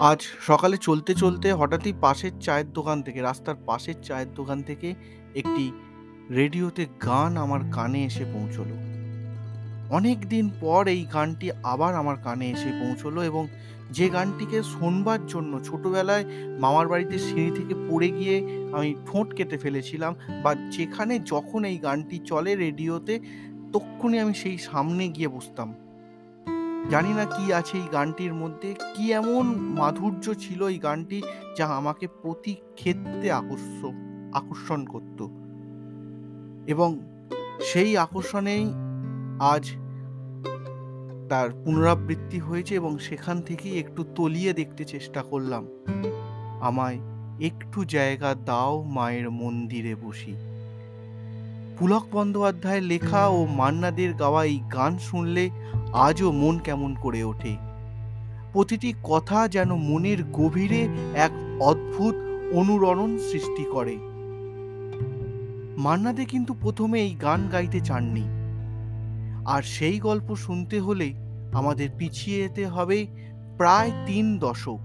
আজ সকালে চলতে চলতে হঠাৎই পাশের চায়ের দোকান থেকে, রাস্তার পাশের চায়ের দোকান থেকে একটি রেডিওতে গান আমার কানে এসে পৌঁছলো। অনেক দিন পর এই গানটি আবার আমার কানে এসে পৌঁছলো এবং যে গানটিকে শোনবার জন্য ছোটবেলায় মামার বাড়িতে সিঁড়ি থেকে পড়ে গিয়ে আমি ঠোঁট কেটে ফেলেছিলাম বা যেখানে যখন এই গানটি চলে রেডিওতে, তক্ষুনি আমি সেই সামনে গিয়ে বসতাম। জানি না কি আছে এই গানটির মধ্যে, কি এমন মাধুর্য ছিল এই গানটি যা আমাকে প্রতি ক্ষেত্রে আকর্ষ, আকর্ষণ করত। এবং সেই আকর্ষণেই আজ তার পুনরাবৃত্তি হয়েছে এবং সেখান থেকেই একটু তলিয়ে দেখতে চেষ্টা করলাম। আমায় একটু জায়গা দাও মায়ের মন্দিরে বসি। পুলক বন্দ্যোপাধ্যায়ের লেখা ও মান্নাদের গাওয়া এই গান শুনলে আজও মন কেমন করে ওঠে। প্রতিটি কথা যেন মনের গভীরে এক অদ্ভুত অনুরণন সৃষ্টি করে। মান্নাদে কিন্তু প্রথমে এই গান গাইতে চাননি। আর সেই গল্প শুনতে হলে আমাদের পিছিয়ে যেতে হবে প্রায় তিন দশক।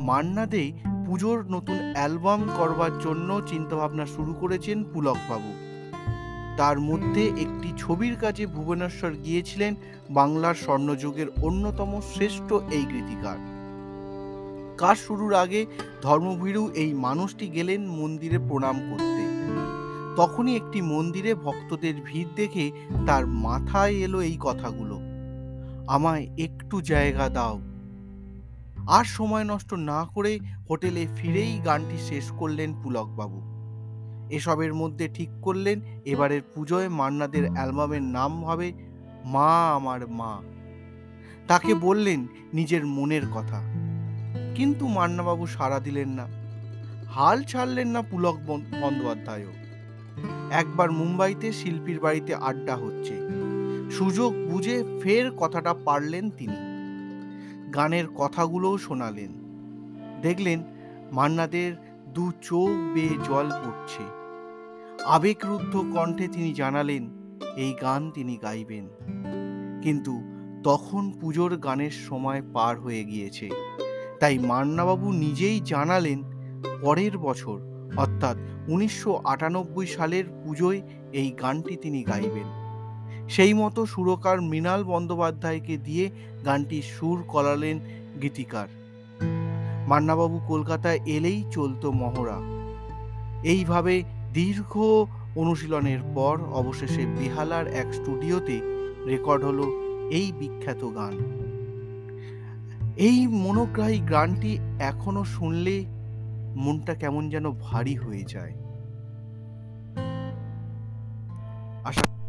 মান্নাদে পুজোর নতুন অ্যালবাম করবার জন্য চিন্তাভাবনা শুরু করেছেন পুলকবাবু। তার মধ্যে একটি ছবির কাজে ভুবনেশ্বর গিয়েছিলেন বাংলার স্বর্ণযুগের অন্যতম শ্রেষ্ঠ এই গীতিকার কাজ শুরুর আগে ধর্মভীরু এই মানুষটি গেলেন মন্দিরে প্রণাম করতে। তখনই একটি মন্দিরে ভক্তদের ভিড় দেখে তার মাথায় এলো এই কথাগুলো, আমায় একটু জায়গা দাও। আর সময় নষ্ট না করে হোটেলে ফিরেই গানটি শেষ করলেন পুলকবাবু। এসবের মধ্যে ঠিক করলেন। এবারের পুজোয় মান্নাদের অ্যালবামের নাম হবে মা আমার মা। তাকে বললেন নিজের মনের কথা। কিন্তু মান্নাবাবু সাড়া দিলেন না। হাল ছাড়লেন না পুলক বন্দ্যোপাধ্যায়ও। একবার মুম্বাইতে শিল্পীর বাড়িতে আড্ডা হচ্ছে। সুযোগ বুঝে ফের কথাটা পারলেন তিনি। গানের কথাগুলোও শোনালেন। দেখলেন মান্নাদের দু চোখ বেয়ে জল পড়ছে। আবেগরুদ্ধ কণ্ঠে তিনি জানালেন, এই গান তিনি গাইবেন। কিন্তু তখন পুজোর গানের সময় পার হয়ে গিয়েছে। তাই মান্নাবাবু নিজেই জানালেন, পরের বছর, অর্থাৎ উনিশশো আটানব্বই সালের পুজোয় এই গানটি তিনি গাইবেন। সেই মতো সুরকার মৃণাল বন্দ্যোপাধ্যায়কে দিয়ে গানটি সুর করালেন গীতিকার। মান্নাবাবু কলকাতায় এলেই চলতো মহড়া। এইভাবে দীর্ঘ অনুশীলনের পর অবশেষে বেহালার এক স্টুডিওতে রেকর্ড হলো এই বিখ্যাত গান। এই মনোগ্রাহী গানটি এখনও শুনলে মনটা কেমন যেন ভারী হয়ে যায়। আশা